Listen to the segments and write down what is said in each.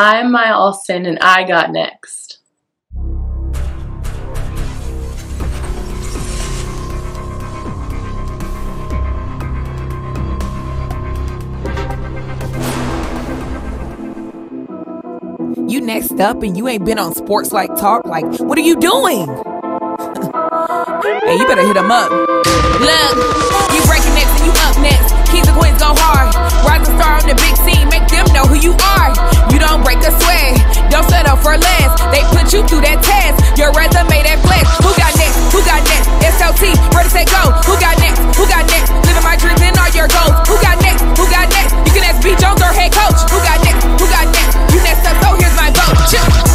I'm Mya Alston, and I got next. You next up and you ain't been on sports life talk. Like, what are you doing? hey, you better hit him up. Look, you breaking next and you up next. Kings and queens go hard. Rising star on the big scene, make them know who you are. Don't break a sweat, don't settle for less. They put you through that test. Your resume that flex. Who got next? Who got next? SLT, ready, set, go. Who got next? Who got next? Living my dreams and all your goals. Who got next? Who got next? You can ask B. Jones or head coach. Who got next? Who got next? You next up, so here's my vote. Chill.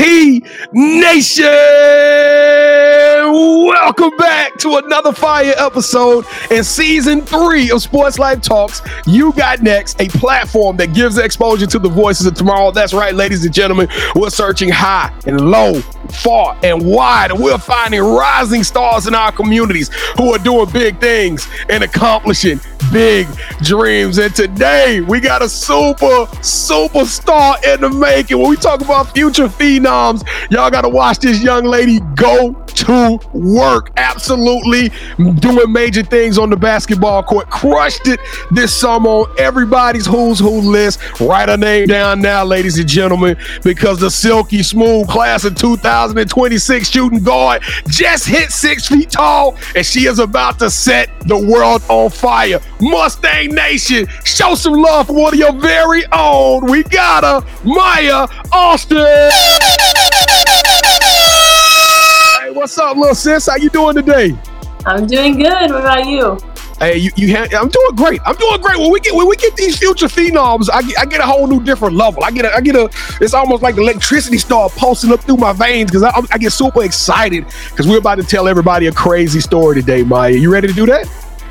SLT Nation! Welcome back to another fire episode in season three of Sports Life Talks. You got next, a platform that gives exposure to the voices of tomorrow. That's right, ladies and gentlemen. We're searching high and low, far and wide, and we're finding rising stars in our communities who are doing big things and accomplishing big dreams. And today we got a super, superstar in the making. When we talk about future phenoms, y'all got to watch this young lady go to work. Absolutely doing major things on the basketball court. Crushed it this summer on everybody's who's who list. Write her name down now, ladies and gentlemen, because the silky smooth class of 2026 shooting guard just hit six feet tall, and she is about to set the world on fire. Mustang Nation, show some love for one of your very own. We got her, Mya Alston. Hey, what's up, little sis? How you doing today? I'm doing good. What about you? Hey, you, you I'm doing great. I'm doing great. When we get when we get these future phenoms, I get, I get a whole new different level. I get a, I get a. It's almost like electricity start pulsing up through my veins because I, I get super excited because we're about to tell everybody a crazy story today. Maya, you ready to do that?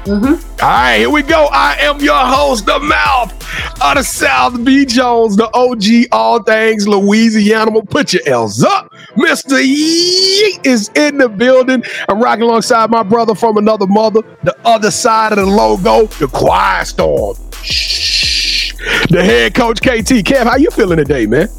Mm-hmm. All right, here we go. I am your host, the mouth of the South, B. Jones, the OG, all things Louisiana. Well, Put your L's up. Mr. Yeet is in the building. I'm rocking alongside my brother from another mother, the other side of the logo, the Quiet Storm. Shh. The head coach, KT. Kev, how you feeling today, man?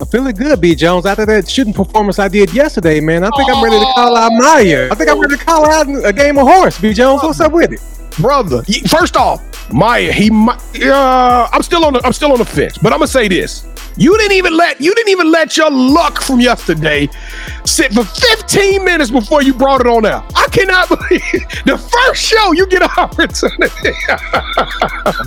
I'm feeling good, B. Jones. After that shooting performance I did yesterday, man, I think I'm ready to call out Maya. I think I'm ready to call out a game of horse, B. Jones. What's up with it? brother. First off, Maya, he might. Uh, I'm still on the I'm still on the fence, but I'm gonna say this: you didn't even let you didn't even let your luck from yesterday sit for 15 minutes before you brought it on out. I cannot believe the first show you get an opportunity.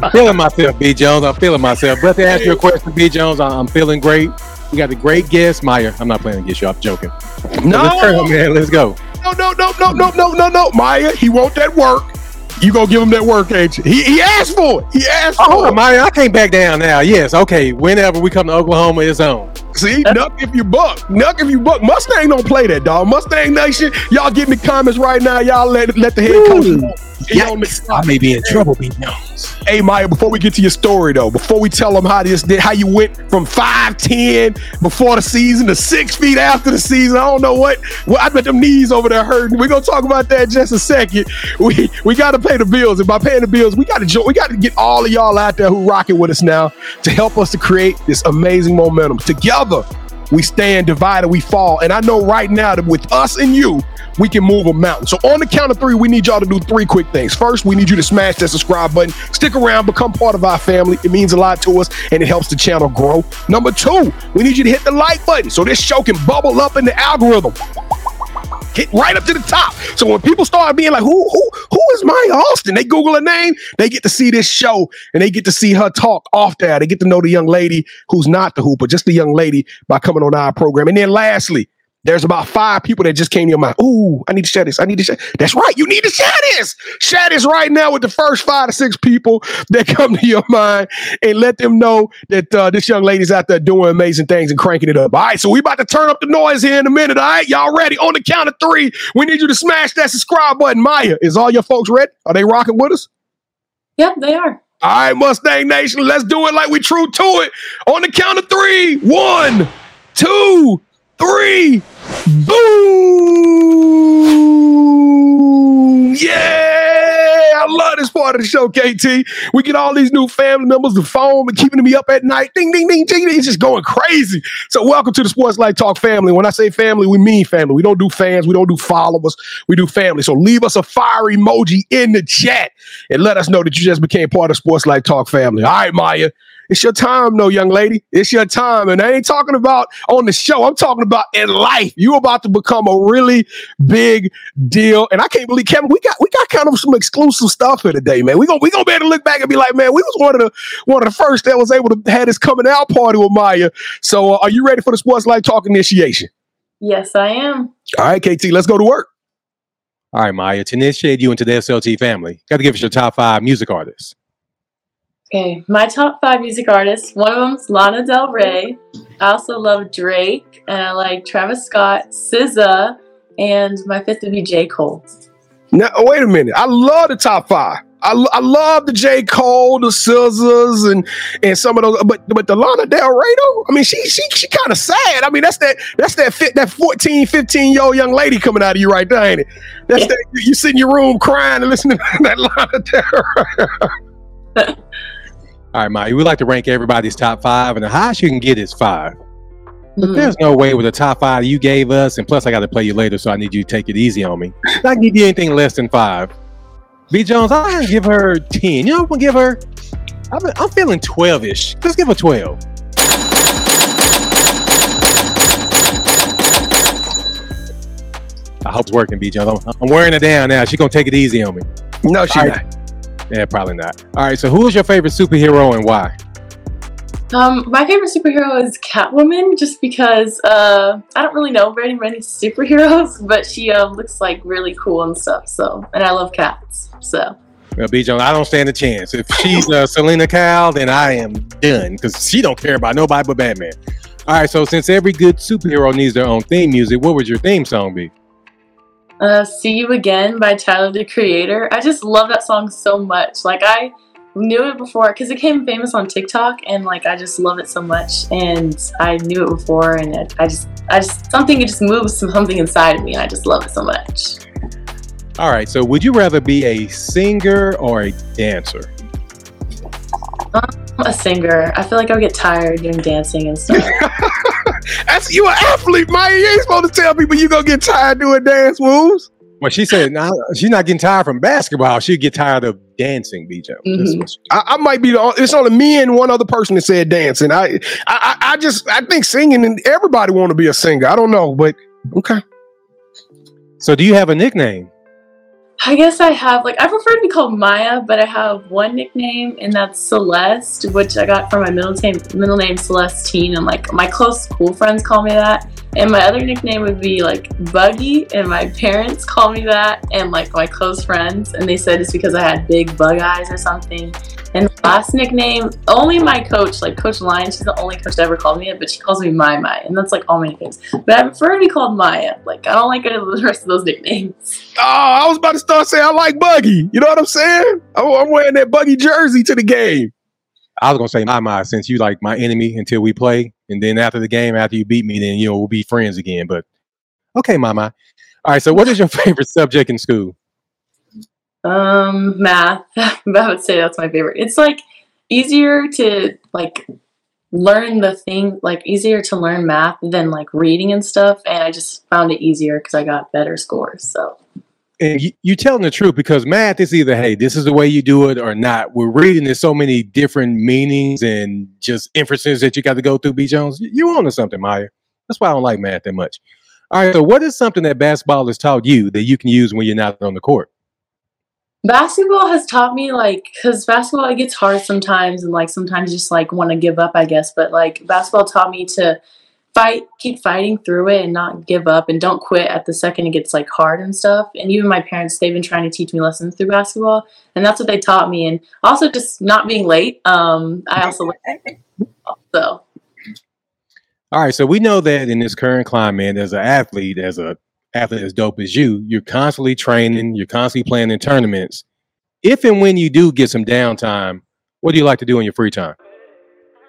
I'm feeling myself, B Jones. I'm feeling myself. But to ask you a question, B Jones, I'm feeling great. We got a great guest, Meyer. I'm not playing against you. I'm joking. No, let's go, man. Let's go. No, no, no, no, no, no, no, no, Maya. He won't that work. You gonna give him that work, ain't you? He, he asked for it. He asked oh, for Oh, it. Maya, I can't back down now. Yes, okay. Whenever we come to Oklahoma, it's on. See, nuck if you buck, nuck if you buck. Mustang don't play that, dog. Mustang Nation, y'all get me comments right now. Y'all let let the head coach know. Yikes. I may be in trouble, B. Jones. Hey Maya, before we get to your story though, before we tell them how this did, how you went from five ten before the season to six feet after the season. I don't know what. Well, I bet them knees over there hurting. We're gonna talk about that in just a second. We we got to pay the bills, and by paying the bills, we got to jo- we got to get all of y'all out there who rocking with us now to help us to create this amazing momentum together. We stand divided, we fall. And I know right now that with us and you, we can move a mountain. So on the count of three, we need y'all to do three quick things. First, we need you to smash that subscribe button, stick around, become part of our family. It means a lot to us and it helps the channel grow. Number two, we need you to hit the like button so this show can bubble up in the algorithm. Hit right up to the top. So when people start being like, who, who, who is Mya Alston? They Google her name, they get to see this show and they get to see her talk off there. They get to know the young lady who's not the hooper, just the young lady by coming on our program. And then lastly, there's about five people that just came to your mind. Ooh, I need to share this. I need to share. That's right. You need to share this. Share this right now with the first five to six people that come to your mind and let them know that uh, this young lady's out there doing amazing things and cranking it up. All right. So we about to turn up the noise here in a minute. All right. Y'all ready? On the count of three, we need you to smash that subscribe button. Maya, is all your folks ready? Are they rocking with us? Yep, they are. All right, Mustang Nation, let's do it like we true to it. On the count of three. One, two, three. Boom! Yeah! I love this part of the show, KT. We get all these new family members, the phone, and keeping me up at night. Ding, ding, ding, ding. It's just going crazy. So, welcome to the Sports Life Talk family. When I say family, we mean family. We don't do fans, we don't do followers, we do family. So, leave us a fire emoji in the chat and let us know that you just became part of Sports Life Talk family. All right, Maya. It's your time, no young lady. It's your time. And I ain't talking about on the show. I'm talking about in life. You about to become a really big deal. And I can't believe Kevin, we got we got kind of some exclusive stuff here today, man. We gonna we gonna be able to look back and be like, man, we was one of the one of the first that was able to have this coming out party with Maya. So uh, are you ready for the sports life talk initiation? Yes, I am. All right, KT, let's go to work. All right, Maya, to initiate you into the SLT family, got to give us your top five music artists. Okay, my top five music artists. One of them's Lana Del Rey. I also love Drake, and I like Travis Scott, SZA, and my fifth would be J. Cole. Now, oh, wait a minute. I love the top five. I, I love the J. Cole, the Scissors, and and some of those, but but the Lana Del Rey though, I mean, she she she kind of sad. I mean, that's that that's that fit that 14, 15 year old young lady coming out of you right there, ain't it? That's Yeah. that you sit in your room crying and listening to that Lana Del Rey. All right, Maya, we like to rank everybody's top five, and the highest you can get is five. But Mhm. there's no way with the top five you gave us, and plus I got to play you later, so I need you to take it easy on me. If I give you anything less than five. B Jones, I'm gonna give her ten. You know, I'm gonna give her. I'm, I'm feeling twelve-ish. Let's give her twelve. I hope it's working, B Jones. I'm, I'm wearing it down now. She's gonna take it easy on me. No, she's All not. Yeah, probably not. All right. So, who is your favorite superhero and why? Um, my favorite superhero is Catwoman, just because uh, I don't really know very many superheroes, but she uh, looks like really cool and stuff. So, and I love cats. So, Well, B. Jones, I don't stand a chance. If she's uh, Selina Kyle, then I am done because she don't care about nobody but Batman. All right, so since every good superhero needs their own theme music, what would your theme song be? Uh, "See You Again" by Tyler the Creator. I just love that song so much. Like I knew it before because it came famous on TikTok, and like I just love it so much. And I knew it before, and it, I just, I just something it just moves something inside of me, and I just love it so much. All right, so would you rather be a singer or a dancer? I'm a singer. I feel like I would get tired doing dancing and stuff. That's you an athlete, Maya. You ain't supposed to tell people you gonna get tired doing dance moves. Well, she said nah, she's not getting tired from basketball. She'd get tired of dancing, BJ. Jones. That's Mhm. I, I might be the. on- It's only me and one other person that said dancing. I, I, I I just, I think singing and everybody want to be a singer. I don't know, but okay. So, do you have a nickname? I guess I have like I prefer to be called Maya, but I have one nickname and that's Celeste, which I got from my middle name middle name Celestine, and like my close school friends call me that. And my other nickname would be like Buggy, and my parents call me that, and like my close friends, and they said it's because I had big bug eyes or something. And the last nickname, only my coach, like Coach Lion, she's the only coach that ever called me it, but she calls me Mai Mai, and that's like all my nicknames. But I prefer to be called Maya. Like I don't like any of the rest of those nicknames. Oh, I was about to start saying I like Buggy. You know what I'm saying? I'm, I'm wearing that Buggy jersey to the game. I was gonna say my my since you like my enemy until we play, and then after the game, after you beat me, then you know we'll be friends again. But okay, my. All right. So, what is your favorite subject in school? Um, math. I would say that's my favorite. It's like easier to like learn the thing, like easier to learn math than like reading and stuff. And I just found it easier because I got better scores. So And you, you telling the truth because math is either hey, this is the way you do it or not. We're reading there's so many different meanings and just inferences that you got to go through. B Jones, you, on to something, Maya. That's why I don't like math that much. All right. So, what is something that basketball has taught you that you can use when you're not on the court? basketball has taught me like because basketball it gets hard sometimes and like sometimes just like want to give up i guess but like basketball taught me to fight keep fighting through it and not give up and don't quit at the second it gets like hard and stuff and even my parents they've been trying to teach me lessons through basketball and that's what they taught me and also just not being late um i also like so All right, so we know that in this current climate, as an athlete, as a athlete as dope as you, you're constantly training, you're constantly playing in tournaments. If and when you do get some downtime, what do you like to do in your free time?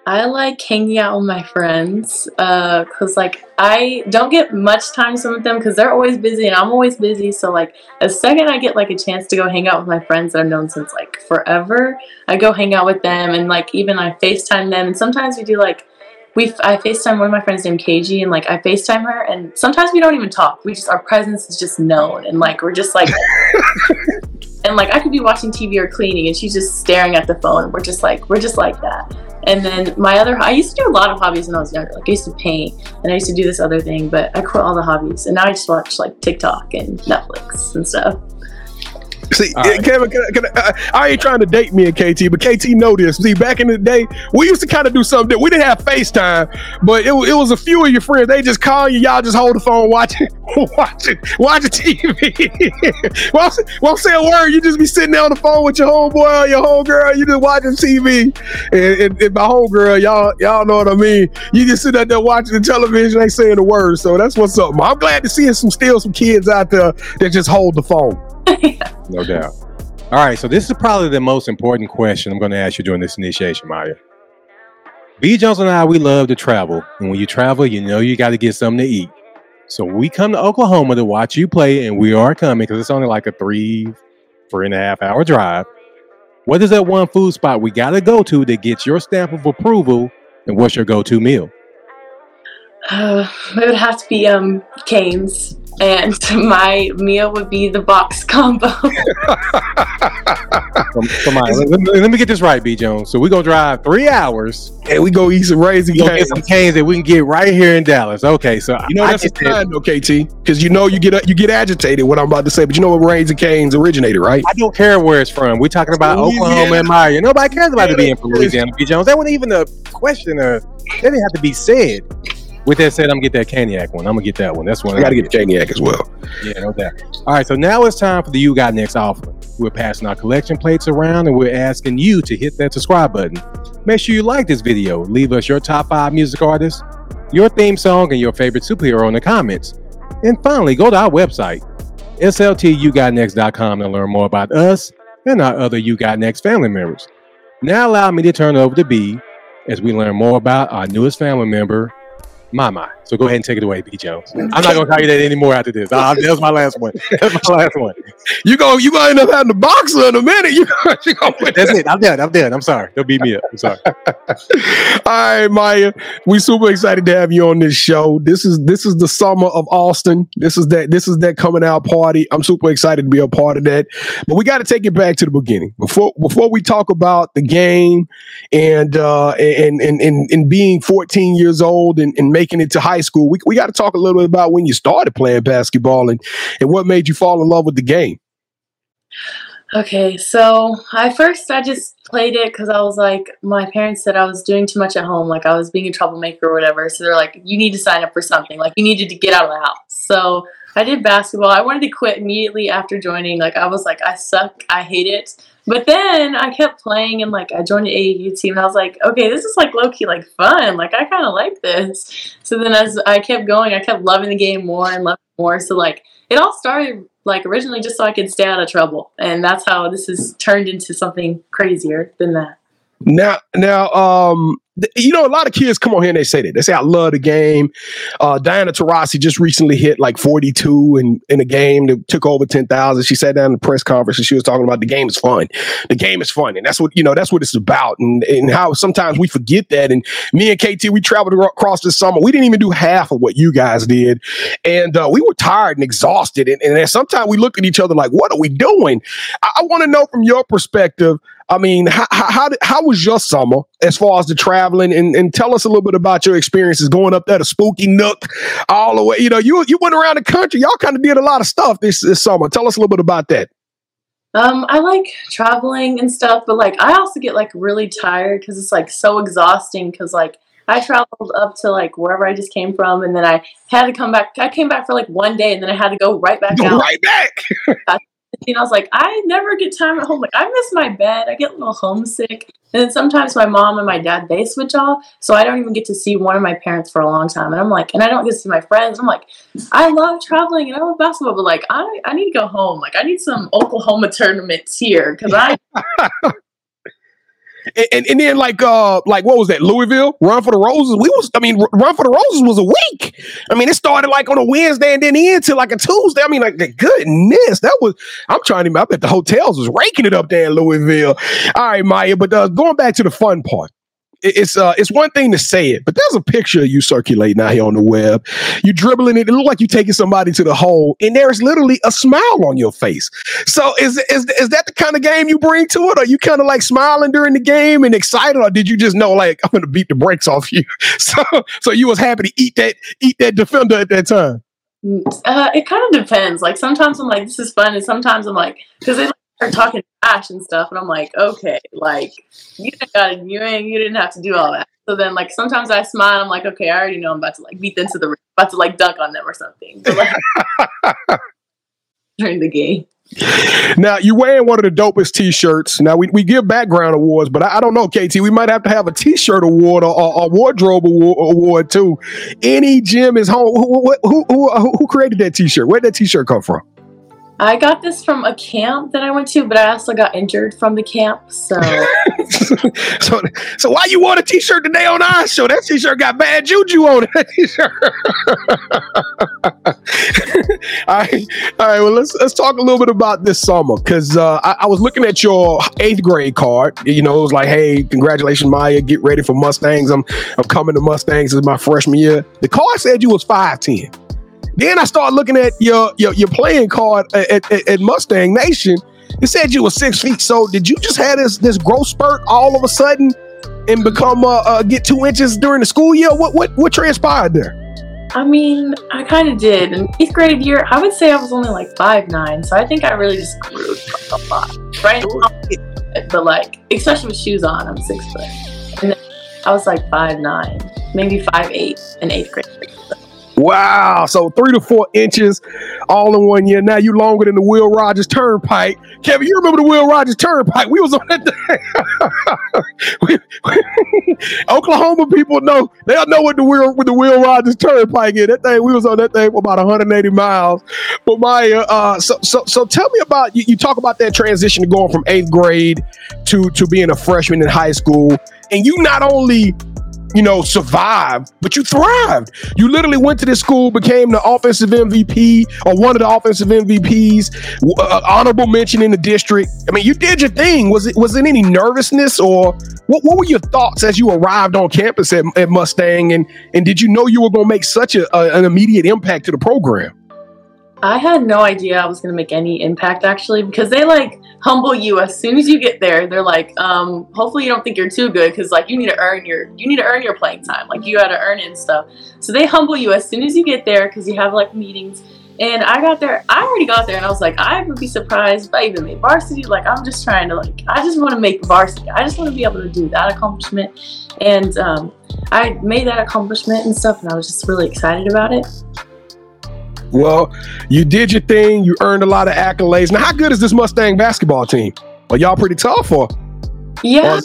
I like hanging out with my friends uh, because, like, I don't get much time spent with them because they're always busy and I'm always busy. So, like, the second I get like a chance to go hang out with my friends that I've known since like forever, I go hang out with them and like even I FaceTime them. And sometimes we do like we I FaceTime one of my friends named KG and like I FaceTime her and sometimes we don't even talk. We just our presence is just known and like we're just like and like I could be watching TV or cleaning and she's just staring at the phone. We're just like we're just like that. And then my other I used to do a lot of hobbies when I was younger. Like I used to paint and I used to do this other thing, but I quit all the hobbies and now I just watch like TikTok and Netflix and stuff. See, All right. Kevin, can I, can I, I- I ain't trying to date me and KT, but KT know this. See, back in the day, we used to kind of do something. We didn't have FaceTime, but it, it was a few of your friends. They just call you, y'all just hold the phone, watching, watching, watching TV. Won't say a word. You just be sitting there on the phone with your homeboy or your homegirl. You just watching TV, and, and, and my homegirl, y'all, y'all know what I mean. You just sit out there watching the television, ain't saying a word. So that's what's up. I'm glad to see some still some kids out there that just hold the phone. No doubt. All right, so this is probably the most important question I'm going to ask you during this initiation, Maya. B. Jones and I, we love to travel. And when you travel, you know you got to get something to eat. So we come to Oklahoma to watch you play, and we are coming because it's only like a three, three and a half hour drive. What is that one food spot we got to go to that gets your stamp of approval? And what's your go to meal? Uh, it would have to be um Canes, and my meal would be the box combo. Come, come on, let, let- let me get this right, B. Jones. So we're going to drive three hours And we go eat some raisin Go canes. get some canes that we can get right here in Dallas. Okay, so You know I that's a get that. sign though, KT, because you know you get you get agitated what I'm about to say, but you know where Raising Cane's originated, right? I don't care where it's from. We're talking about Louisiana. Oklahoma and Maya. Nobody cares about it being from Louisiana, B. Jones. That wasn't even a question. Or that didn't have to be said. With that said, I'm gonna get that Caniac one. I'm gonna get that one. That's one. I got to get Caniac as well. Yeah, no doubt. All right, so now it's time for the You Got Next offer. We're passing our collection plates around and we're asking you to hit that subscribe button. Make sure you like this video. Leave us your top five music artists, your theme song, and your favorite superhero in the comments. And finally, go to our website, sltugotnext.com, to learn more about us and our other You Got Next family members. Now, allow me to turn it over to B as we learn more about our newest family member, Mama. So go ahead and take it away, B. Jones. I'm not gonna call you that anymore after this. Ah, that was my last one. That's my last one. You go, you gonna end up having the boxer in a minute. You, you gonna That's it. I'm done. I'm done. I'm sorry. Don't beat me up. I'm sorry. All right, Maya. We super excited to have you on this show. This is this is the summer of Alston. This is that this is that coming out party. I'm super excited to be a part of that. But we got to take it back to the beginning. Before before we talk about the game and uh and and and, and being 14 years old and, and making it to high school, we, we got to talk a little bit about when you started playing basketball and, and what made you fall in love with the game. Okay, so I first I just played it because I was like, my parents said I was doing too much at home, like I was being a troublemaker or whatever. So they're like, you need to sign up for something, like you needed to get out of the house. So I did basketball. I wanted to quit immediately after joining. Like I was like, I suck, I hate it. But then I kept playing and like I joined the AAU team and I was like, okay, this is like low key like fun. Like I kind of like this. So then as I kept going, I kept loving the game more and loving more. So like it all started like originally just so I could stay out of trouble, and that's how this has turned into something crazier than that. Now, now, um, you know, a lot of kids come on here and they say that. They say, I love the game. Uh, Diana Taurasi just recently hit like 42 in, in a game that took over 10,000. She sat down in the press conference and she was talking about the game is fun. The game is fun. And that's what, you know, that's what it's about. And, and how sometimes we forget that. And me and KT, we traveled across this summer. We didn't even do half of what you guys did. And uh, we were tired and exhausted. And, and sometimes we looked at each other like, what are we doing? I, I want to know from your perspective, I mean, how how how, how was your summer as far as the traveling and, and tell us a little bit about your experiences going up there to Spooky Nook, all the way. You know, you you went around the country. Y'all kind of did a lot of stuff this this summer. Tell us a little bit about that. Um, I like traveling and stuff, but like I also get like really tired because it's like so exhausting. Because like I traveled up to like wherever I just came from, and then I had to come back. I came back for like one day, and then I had to go right back Go out. right back. And I was like, I never get time at home. Like I miss my bed. I get a little homesick. And then sometimes my mom and my dad they switch off, so I don't even get to see one of my parents for a long time. And I'm like, and I don't get to see my friends. I'm like, I love traveling and I love basketball, but like I I need to go home. Like I need some Oklahoma tournaments here because I And, and, then like uh like what was that Louisville Run for the Roses? We was I mean Run for the Roses was a week. I mean it started like on a Wednesday and then into like a Tuesday. I mean like the goodness that was I'm trying to I bet the hotels was raking it up there in Louisville. All right, Maya, but uh, going back to the fun part it's uh it's one thing to say it, but there's a picture of you circulating out here on the web. You dribbling it. It look like you're taking somebody to the hole, and there's literally a smile on your face. So is is is that the kind of game you bring to it? Are you kind of like smiling during the game and excited, or did you just know like I'm gonna beat the brakes off you? So so you was happy to eat that eat that defender at that time. Uh, it kind of depends. Like sometimes I'm like, this is fun, and sometimes I'm like, because start talking trash and stuff, and I'm like, okay, like you didn't got it, you ain't, you didn't have to do all that. So then, like sometimes I smile. I'm like, okay, I already know I'm about to like beat them to the about to like dunk on them or something. But, like, during the game. Now you're wearing one of the dopest T-shirts. Now we, we give background awards, but I, I don't know, KT. We might have to have a T-shirt award or, or, or wardrobe award, award, too. Any gym is home. Who, who, who, who created that T-shirt? Where did that T-shirt come from? I got this from a camp that I went to, but I also got injured from the camp. So, so, so why you wore a t-shirt today on our show? That t-shirt got bad juju on it. T-shirt. all right, all right. Well, let's let's talk a little bit about this summer because uh, I, I was looking at your eighth grade card. You know, it was like, "Hey, congratulations, Maya. Get ready for Mustangs. I'm I'm coming to Mustangs. This my freshman year." The card said you was five ten. Then I started looking at your your, your playing card at, at, at Mustang Nation. It said you were six feet. So did you just have this this growth spurt all of a sudden and become uh, uh get two inches during the school year? What what what transpired there? I mean, I kind of did. In eighth grade year, I would say I was only like five nine, so I think I really just grew a lot. Right now, but like, especially with shoes on, I'm six foot, and I was like five nine, maybe five eight in eighth grade. Wow. So three to four inches all in one year. Now you longer than the Will Rogers Turnpike. Kevin, you remember the Will Rogers Turnpike? We was on that thing. Oklahoma people know, they'll know what the Will with the Will Rogers Turnpike is. That thing, we was on that thing for about 180 miles. But my uh so so so tell me about you, you talk about that transition going from eighth grade to to being a freshman in high school. And you not only you know, survived, but you thrived. You literally went to this school, became the offensive MVP or one of the offensive MVPs, uh, honorable mention in the district. I mean, you did your thing. Was it was it any nervousness or what, what were your thoughts as you arrived on campus at, at Mustang? And and did you know you were going to make such a, a, an immediate impact to the program? I had no idea I was going to make any impact actually because they like humble you as soon as you get there. They're like, um, hopefully you don't think you're too good because like you need to earn your you need to earn your playing time. Like you got to earn it and stuff. So they humble you as soon as you get there because you have like meetings. And I got there. I already got there, and I was like, I would be surprised if I even made varsity. Like I'm just trying to like I just want to make varsity. I just want to be able to do that accomplishment. And um, I made that accomplishment and stuff, and I was just really excited about it. Well, you did your thing. You earned a lot of accolades. Now, how good is this Mustang basketball team? Are y'all pretty tough or? Yeah,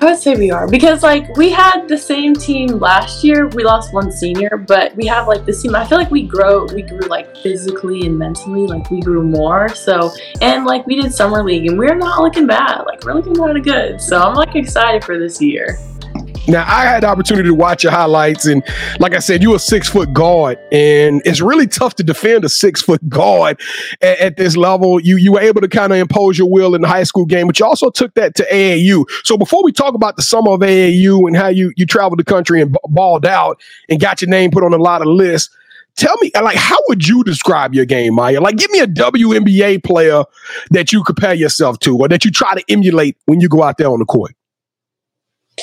I would say we are because like we had the same team last year. We lost one senior, but we have like this team. I feel like we grow, we grew like physically and mentally. Like we grew more. So and like we did summer league, and we're not looking bad. Like we're looking kind of good. So I'm like excited for this year. Now I had the opportunity to watch your highlights, and like I said, you're a six foot guard, and it's really tough to defend a six foot guard at, at, this level. You you were able to kind of impose your will in the high school game, but you also took that to AAU. So before we talk about the summer of AAU and how you you traveled the country and b- balled out and got your name put on a lot of lists. Tell me, uh, like, how would you describe your game, Maya? Like, give me a WNBA player that you compare yourself to, or that you try to emulate when you go out there on the court.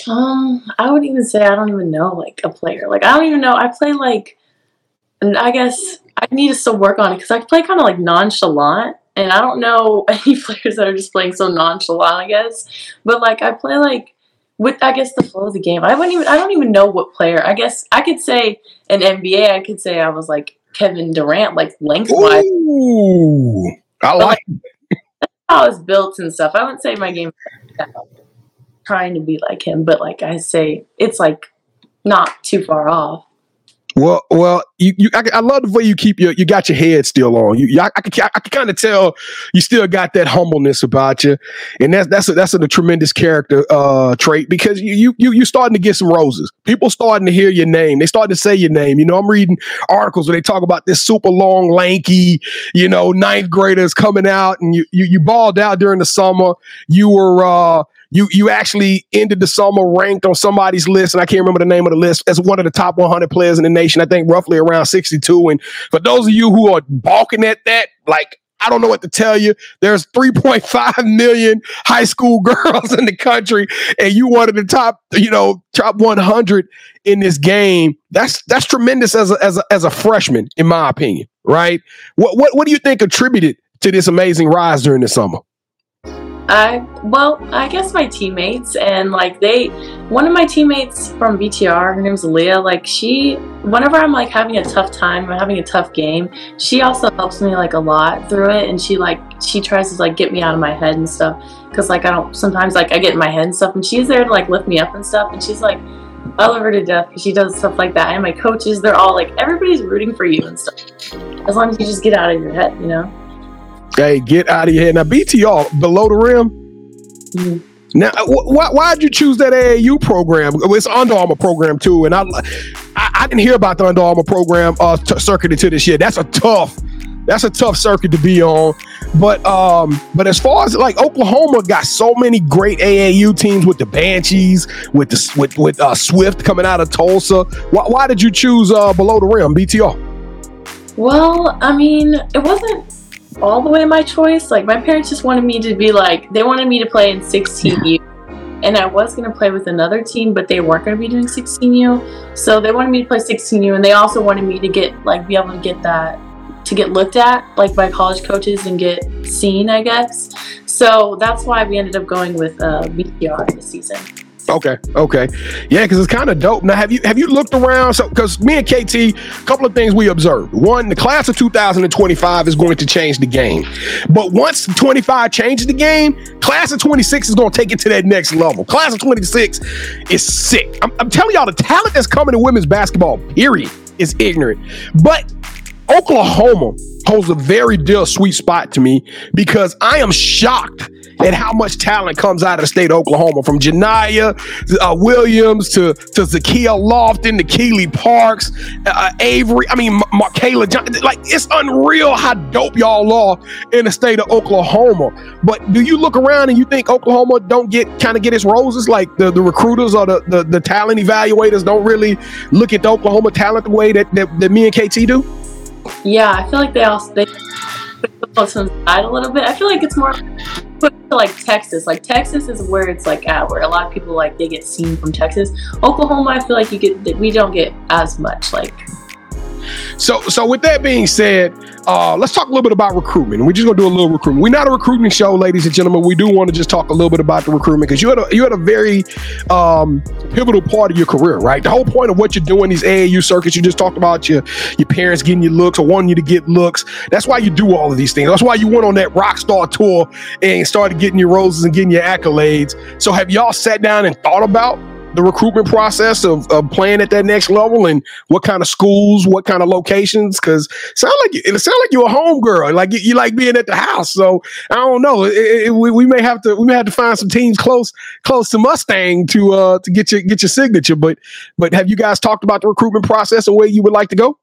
Um, I would even say I don't even know like a player. Like I don't even know. I play like, and I guess I need to still work on it because I play kind of like nonchalant, and I don't know any players that are just playing so nonchalant. I guess, but like I play like with I guess the flow of the game. I wouldn't even. I don't even know what player. I guess I could say an NBA. I could say I was like Kevin Durant, like lengthwise. Ooh, I like. how I was built and stuff. I wouldn't say my game trying to be like him, but like I say, it's like not too far off. Well, well, you, you I, I, love the way you keep your you got your head still on. You, I, I, can I can kind of tell you still got that humbleness about you, and that's that's a, that's a, a tremendous character uh, trait because you you you you starting to get some roses. People starting to hear your name. They starting to say your name. You know, I'm reading articles where they talk about this super long, lanky, you know, ninth graders coming out, and you you you balled out during the summer. You were. uh you you actually ended the summer ranked on somebody's list, and I can't remember the name of the list, as one of the top 100 players in the nation. I think roughly around 62. And for those of you who are balking at that, like I don't know what to tell you. There's 3.5 million high school girls in the country, and you one of the top, you know, top 100 in this game. That's that's tremendous as a, as a, as a freshman, in my opinion. Right? What what what do you think attributed to this amazing rise during the summer? I well, I guess my teammates and like they one of my teammates from BTR, her name's Leah, like she whenever I'm like having a tough time, I'm having a tough game, she also helps me like a lot through it and she like she tries to like get me out of my head and stuff cuz like I don't sometimes like I get in my head and stuff and she's there to like lift me up and stuff and she's like I love her to death because she does stuff like that and my coaches they're all like everybody's rooting for you and stuff as long as you just get out of your head, you know. Hey, get out of here. Now, BTR, below the rim. Mm-hmm. Now, wh- why did you choose that AAU program? It's Under Armour program too, and I, I, I didn't hear about the Under Armour program uh, t- circuit until this year. That's a tough, that's a tough circuit to be on. But um, but as far as like Oklahoma got so many great AAU teams with the Banshees, with the with with uh, Swift coming out of Tulsa. Why, why did you choose uh, below the rim, BTR? Well, I mean, it wasn't all the way my choice. Like my parents just wanted me to be like they wanted me to play in 16U. And I was going to play with another team, but they weren't going to be doing 16U. So they wanted me to play 16U, and they also wanted me to get like be able to get that to get looked at like by college coaches and get seen, I guess. So that's why we ended up going with uh, BTR this season. Okay, okay, yeah, because it's kind of dope. Now, have you have you looked around? So, because me and KT, a couple of things we observed. One, the class of 2025 is going to change the game, but once 25 changes the game, class of 26 is going to take it to that next level. Class of 26 is sick. I'm, I'm telling y'all, the talent that's coming to women's basketball, period, is ignorant. But Oklahoma holds a very dear sweet spot to me because I am shocked at how much talent comes out of the state of Oklahoma, from Janiyah uh, Williams to to Zakia Lofton to Keeley Parks, uh, Avery. I mean, Markayla John. Like it's unreal how dope y'all are in the state of Oklahoma. But do you look around and you think Oklahoma don't get kind of get its roses? Like the, the recruiters or the, the the talent evaluators don't really look at the Oklahoma talent the way that that, that me and KT do. Yeah, I feel like they all they a little bit. I feel like it's more like Texas. Like Texas is where it's like at, where a lot of people like they get seen from Texas. Oklahoma, I feel like you get we don't get as much like so, so with that being said, uh, let's talk a little bit about recruitment. We're just gonna do a little recruitment. We're not a recruiting show, ladies and gentlemen. We do want to just talk a little bit about the recruitment because you had a you had a very um, pivotal part of your career, right? The whole point of what you're doing these AAU circuits, you just talked about your your parents getting you looks or wanting you to get looks. That's why you do all of these things. That's why you went on that rock star tour and started getting your roses and getting your accolades. So, have y'all sat down and thought about the recruitment process of, of playing at that next level and what kind of schools, what kind of locations? Because sound like it sound like you're a home girl, like you, you like being at the house. So I don't know. It, it, we, we may have to we may have to find some teams close close to Mustang to uh to get your get your signature. But but have you guys talked about the recruitment process and where you would like to go?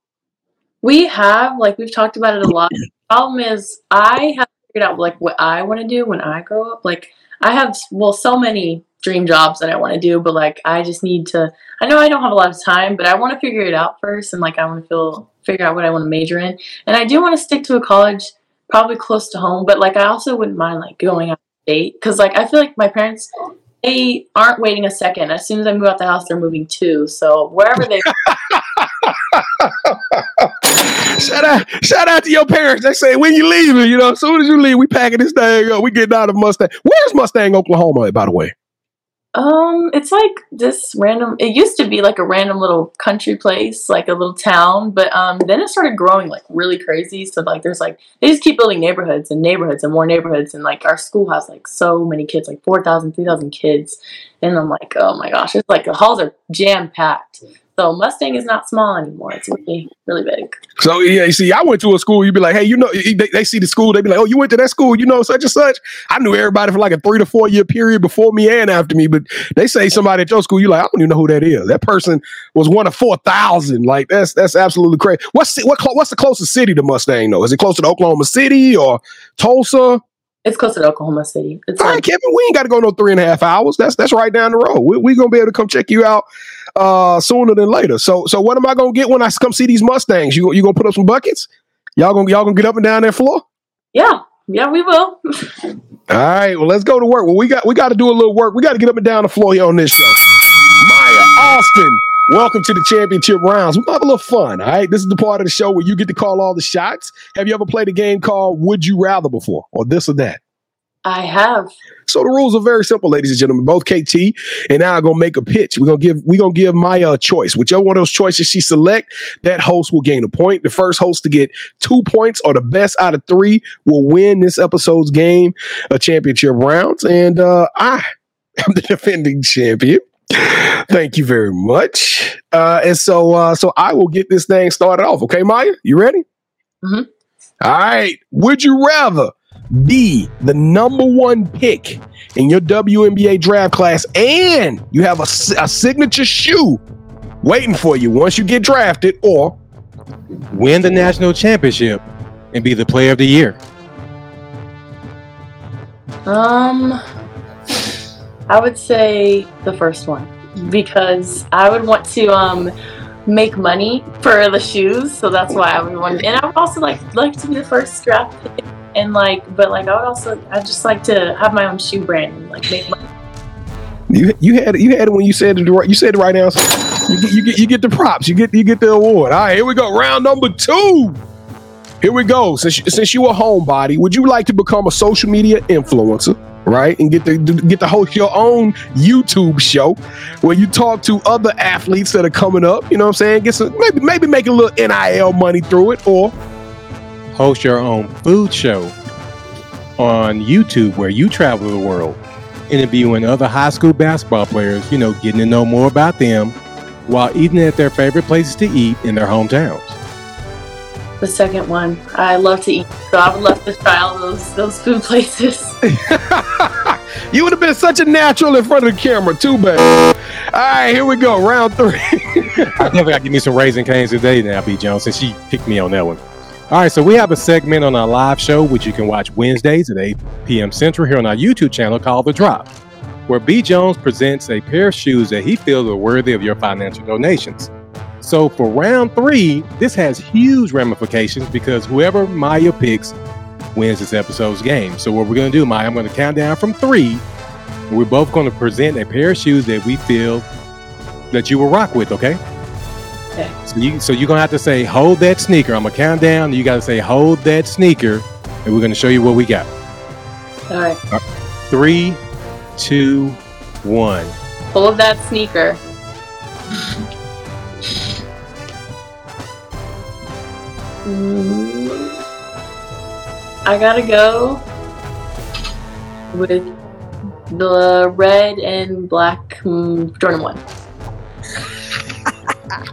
We have like we've talked about it a lot. The problem is I have figured out like what I want to do when I grow up. Like I have well so many dream jobs that I want to do, but like I just need to I know I don't have a lot of time, but I want to figure it out first and like I want to feel figure out what I want to major in. And I do want to stick to a college probably close to home, but like I also wouldn't mind like going out of state cuz like I feel like my parents they aren't waiting a second. As soon as I move out the house, they're moving too. So wherever they shout out, shout out to your parents. They say when you leaving, you know, as soon as you leave, we packing this thing up. We getting out of Mustang. Where's Mustang, Oklahoma, by the way? Um, it's like this random. It used to be like a random little country place, like a little town, but um, then it started growing like really crazy. So like, there's like they just keep building neighborhoods and neighborhoods and more neighborhoods, and like our school has like so many kids, like 4,000, 3,000 kids, and I'm like, oh my gosh, it's like the halls are jam packed. So Mustang is not small anymore. It's really, really big. So yeah, you see, I went to a school. You'd be like, hey, you know, they, they see the school. They'd be like, oh, you went to that school. You know, such and such. I knew everybody for like a three to four year period before me and after me. But they say somebody at your school, you're like, I don't even know who that is. That person was one of four thousand. Like that's that's absolutely crazy. What's what what's the closest city to Mustang though? Is it closer to Oklahoma City or Tulsa? It's closer to Oklahoma City. It's All right, like Kevin, we ain't got to go no three and a half hours. That's that's right down the road. We're we gonna be able to come check you out uh sooner than later. So so what am I gonna get when I come see these Mustangs? You you gonna put up some buckets? Y'all gonna y'all gonna get up and down that floor? yeah, yeah, we will. All right, well let's go to work. Well, we got we got to do a little work. We got to get up and down the floor here on this show. Mya Alston, welcome to the championship rounds. We're gonna have a little fun. All right, this is the part of the show where you get to call all the shots. Have you ever played a game called Would You Rather before, or this or that? I have. So the rules are very simple, ladies and gentlemen. Both KT and I are gonna make a pitch. We're gonna give we're gonna give Maya a choice. Whichever one of those choices she select, that host will gain a point. The first host to get two points or the best out of three will win this episode's game, a championship rounds. And uh I am the defending champion. Thank you very much. Uh and so uh so I will get this thing started off. Okay, Maya, you ready? Mhm. All right. Would you rather be the number one pick in your WNBA draft class and you have a, a signature shoe waiting for you once you get drafted, or Win the national championship and be the player of the year. Um, I would say the first one because I would want to um make money for the shoes, so that's why I would want. And I would also like like to be the first draft pick, and like, but like I would also I just like to have my own shoe brand and like make money. you you had you had it when you said right- you said the right answer. You get, you get you get the props. You get you get the award. All right, here we go. Round number two. Here we go. Since you- since you a homebody, would you like to become a social media influencer? Right, and get to get to host your own YouTube show where you talk to other athletes that are coming up. You know what I'm saying? Get some maybe maybe make a little NIL money through it, or Host your own food show on YouTube where you travel the world, interviewing other high school basketball players, you know, getting to know more about them while eating at their favorite places to eat in their hometowns. The second one, I love to eat, so I would love to try all those those food places. you would have been such a natural in front of the camera too, baby. All right, here we go. Round three. I definitely got to give me some Raising Cane's today now, B. Jones, since she picked me on that one. All right, so we have a segment on our live show, which you can watch Wednesdays at 8 p.m. Central here on our YouTube channel called The Drop, where B. Jones presents a pair of shoes that he feels are worthy of your financial donations. So for round three, this has huge ramifications because whoever Maya picks wins this episode's game. So what we're going to do, Maya, I'm going to count down from three. We're both going to present a pair of shoes that we feel that you will rock with, okay? Okay. So you so you're gonna have to say hold that sneaker. I'm gonna count down. You gotta say hold that sneaker, and we're gonna show you what we got. All right, Three, two, one. Hold that sneaker. I gotta go with the red and black mm, Jordan one.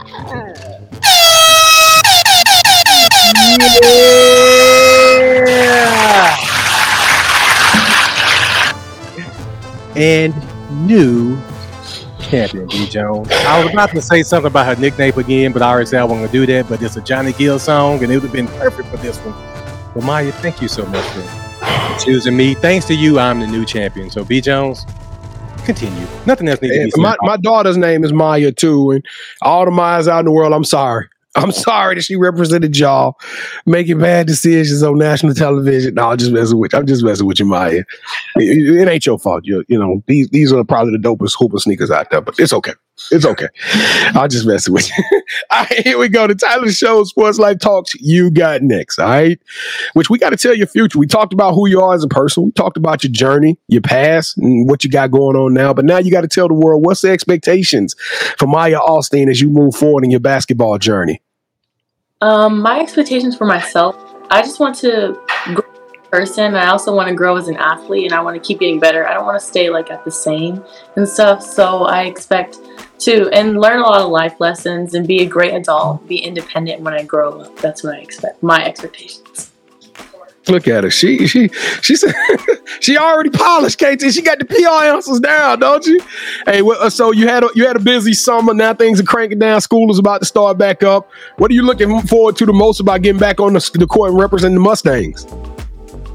And new champion, B. Jones. I was about to say something about her nickname again, but I already said I wasn't gonna do that. But it's a Johnny Gill song, and it would have been perfect for this one. But Maya, thank you so much for choosing me. Thanks to you, I'm the new champion. So B. Jones, continue. Nothing else needs to be said. my, my daughter's name is Maya too, and all the Mayas out in the world, I'm sorry. I'm sorry that she represented y'all making bad decisions on national television. No, I'm just messing with you. I'm just messing with you, Maya. It, it ain't your fault. You, you know, these these are probably the dopest hooper sneakers out there, but it's okay. It's okay. I'll just mess with you. all right, here we go. The title of the show Sports Life Talks. You got next. All right. Which we got to tell your future. We talked about who you are as a person. We talked about your journey, your past, and what you got going on now. But now you got to tell the world what's the expectations for Mya Alston as you move forward in your basketball journey. Um, my expectations for myself, I just want to grow as a person. I also want to grow as an athlete and I want to keep getting better. I don't want to stay like at the same and stuff. So I expect to and learn a lot of life lessons and be a great adult, be independent when I grow up. That's what I expect. My expectations. Look at her. She she she said she already polished, KT. She got the PR answers down, don't you? Hey, well, so you had a, you had a busy summer. Now things are cranking down. School is about to start back up. What are you looking forward to the most about getting back on the, the court and representing the Mustangs?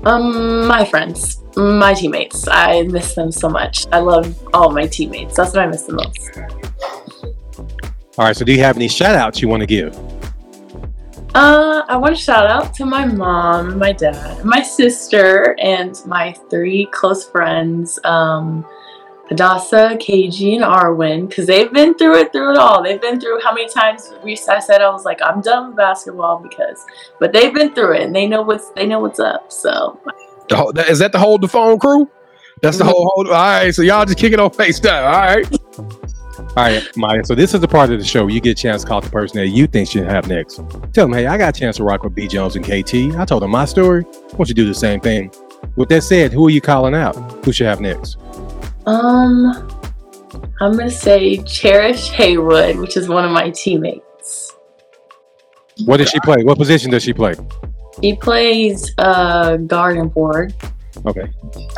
Um, my friends, my teammates. I miss them so much. I love all my teammates. That's what I miss the most. All right. So, do you have any shout outs you want to give? Uh, I want to shout out to my mom, my dad, my sister, and my three close friends, um, Hadassah, KG, and Arwin, because they've been through it, through it all. They've been through how many times we, I said I was like, I'm done with basketball because, but they've been through it and they know what's they know what's up. So, the whole, is that the whole the phone crew? That's the whole hold. All right, so y'all just kick it on FaceTime. All right. All right, Mya. So this is the part of the show you get a chance to call the person that you think should have next. Tell them, hey, I got a chance to rock with B Jones and KT. I told them my story. Why don't you do the same thing? With that said, who are you calling out? Who should have next? Um, I'm gonna say Cherish Haywood, which is one of my teammates. What does she play? What position does she play? She plays uh guard and forward. Okay.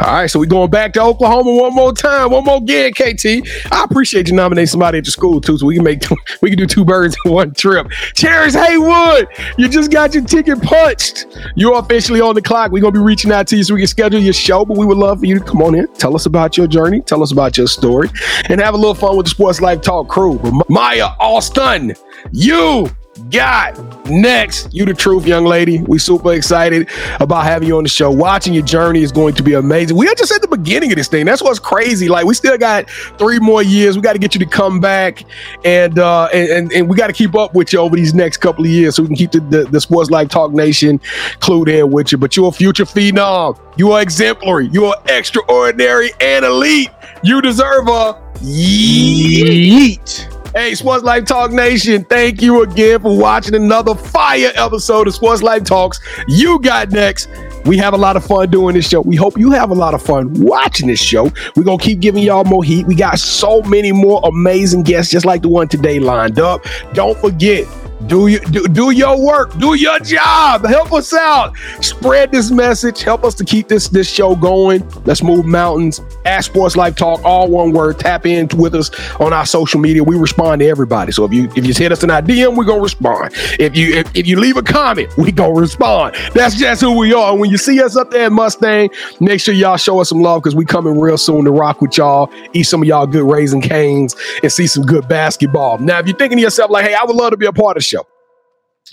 All right, so we're going back to Oklahoma one more time, one more again, KT. I appreciate you nominating somebody at your school too, so we can make we can do two birds in one trip. Cherish Haywood, you just got your ticket punched. You're officially on the clock. We're gonna be reaching out to you so we can schedule your show, but we would love for you to come on in, tell us about your journey, tell us about your story, and have a little fun with the Sports Life Talk crew. Mya Alston, you got next. You the truth, young lady. We super excited about having you on the show. Watching your journey is going to be amazing. We are just at the beginning of this thing. That's what's crazy. Like we still got three more years. We got to get you to come back, and uh, and and, and we got to keep up with you over these next couple of years so we can keep the, the, the Sports Life Talk Nation clued in with you. But you're a future phenom. You are exemplary. You are extraordinary and elite. You deserve a yeet. Hey, Sports Life Talk Nation, thank you again for watching another fire episode of Sports Life Talks. You got next. We have a lot of fun doing this show. We hope you have a lot of fun watching this show. We're going to keep giving y'all more heat. We got so many more amazing guests, just like the one today lined up. Don't forget, do you do, do your work, do your job, help us out, spread this message, help us to keep this this show going. Let's move mountains. At Sports Life Talk, all one word. Tap in with us on our social media. We respond to everybody. So if you if you hit us in our DM, we're gonna respond. If you if, if you leave a comment, we gonna respond. That's just who we are. When you see us up there at Mustang, make sure y'all show us some love because we coming real soon to rock with y'all, eat some of y'all good Raising Cane's, and see some good basketball. Now, if you're thinking to yourself like, hey, I would love to be a part of the show.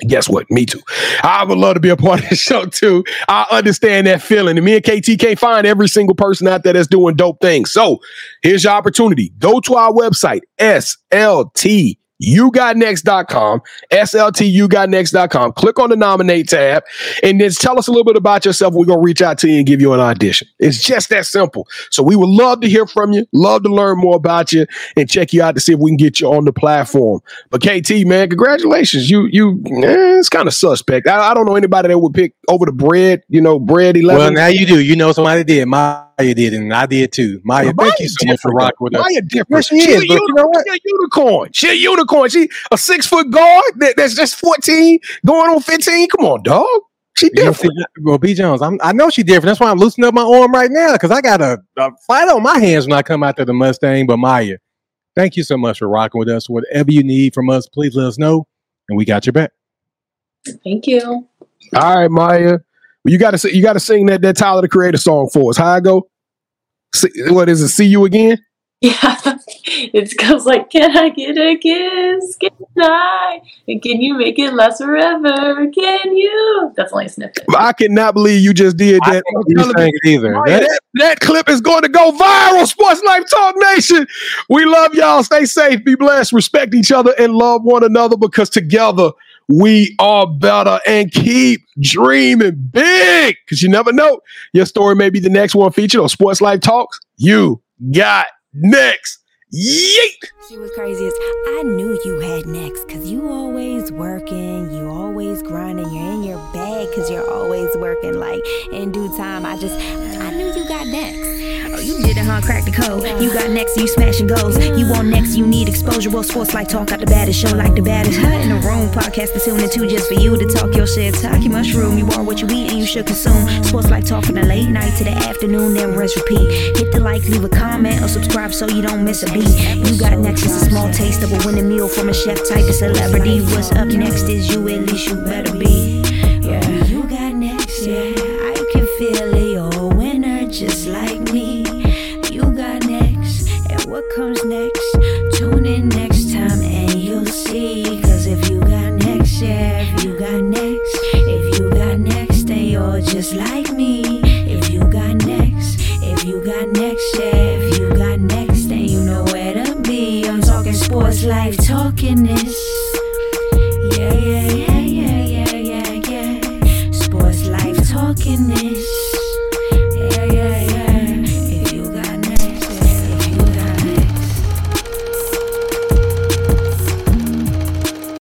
Guess what? Me too. I would love to be a part of the show too. I understand that feeling. And me and KT can't find every single person out there that's doing dope things. So here's your opportunity. Go to our website, SLT YouGotNext.com, SLTUGotNext.com. Click on the nominate tab and then tell us a little bit about yourself. We're going to reach out to you and give you an audition. It's just that simple. So we would love to hear from you, love to learn more about you and check you out to see if we can get you on the platform. But KT, man, congratulations. You, you, eh, it's kind of suspect. I, I, don't know anybody that would pick over the bread, you know, bread 11. Well, now you do. You know somebody did. Mya did, and I did too. Mya, well, thank you so much for rocking with us. Mya different. She, she is, but you know what? She a unicorn. She a unicorn. She a six foot guard that, that's just 14 going on 15. Come on, dog. She different. well, B Jones, I'm, I know she different. That's why I'm loosening up my arm right now because I got a, a, fight on my hands when I come out to the Mustang. But Mya, thank you so much for rocking with us. Whatever you need from us, please let us know, and we got your back. Thank you. All right, Mya. You got to you got to sing that that Tyler the Creator song for us. How I go? See, what is it? See you again? Yeah, it goes like, "Can I get a kiss? Can I? And can you make it last forever? Can you?" That's only a snippet. I cannot believe you just did that. either. That, that, that clip is going to go viral. Sports Life Talk Nation. We love y'all. Stay safe. Be blessed. Respect each other and love one another because together we are better and keep dreaming big because you never know. Your story may be the next one featured on Sports Life Talks. You got next. Yeet! She was crazy I knew you had next because you always working, you always grinding, you're in your bag cause you're always working. Like in due time, I just, I knew you got next. You did it, huh? Crack the code. You got next, you smashing goals. You want next, you need exposure. Well, Sports Life Talk out the baddest show, like the baddest hut in the room. Podcast to tune into just for you to talk your shit. Talk your mushroom. You are what you eat and you should consume. Sports Life Talk from the late night to the afternoon, then rest repeat. Hit the like, leave a comment, or subscribe so you don't miss a beat. You got next is a small taste of a winning meal from a chef type of celebrity. What's up next is you, at least you better be.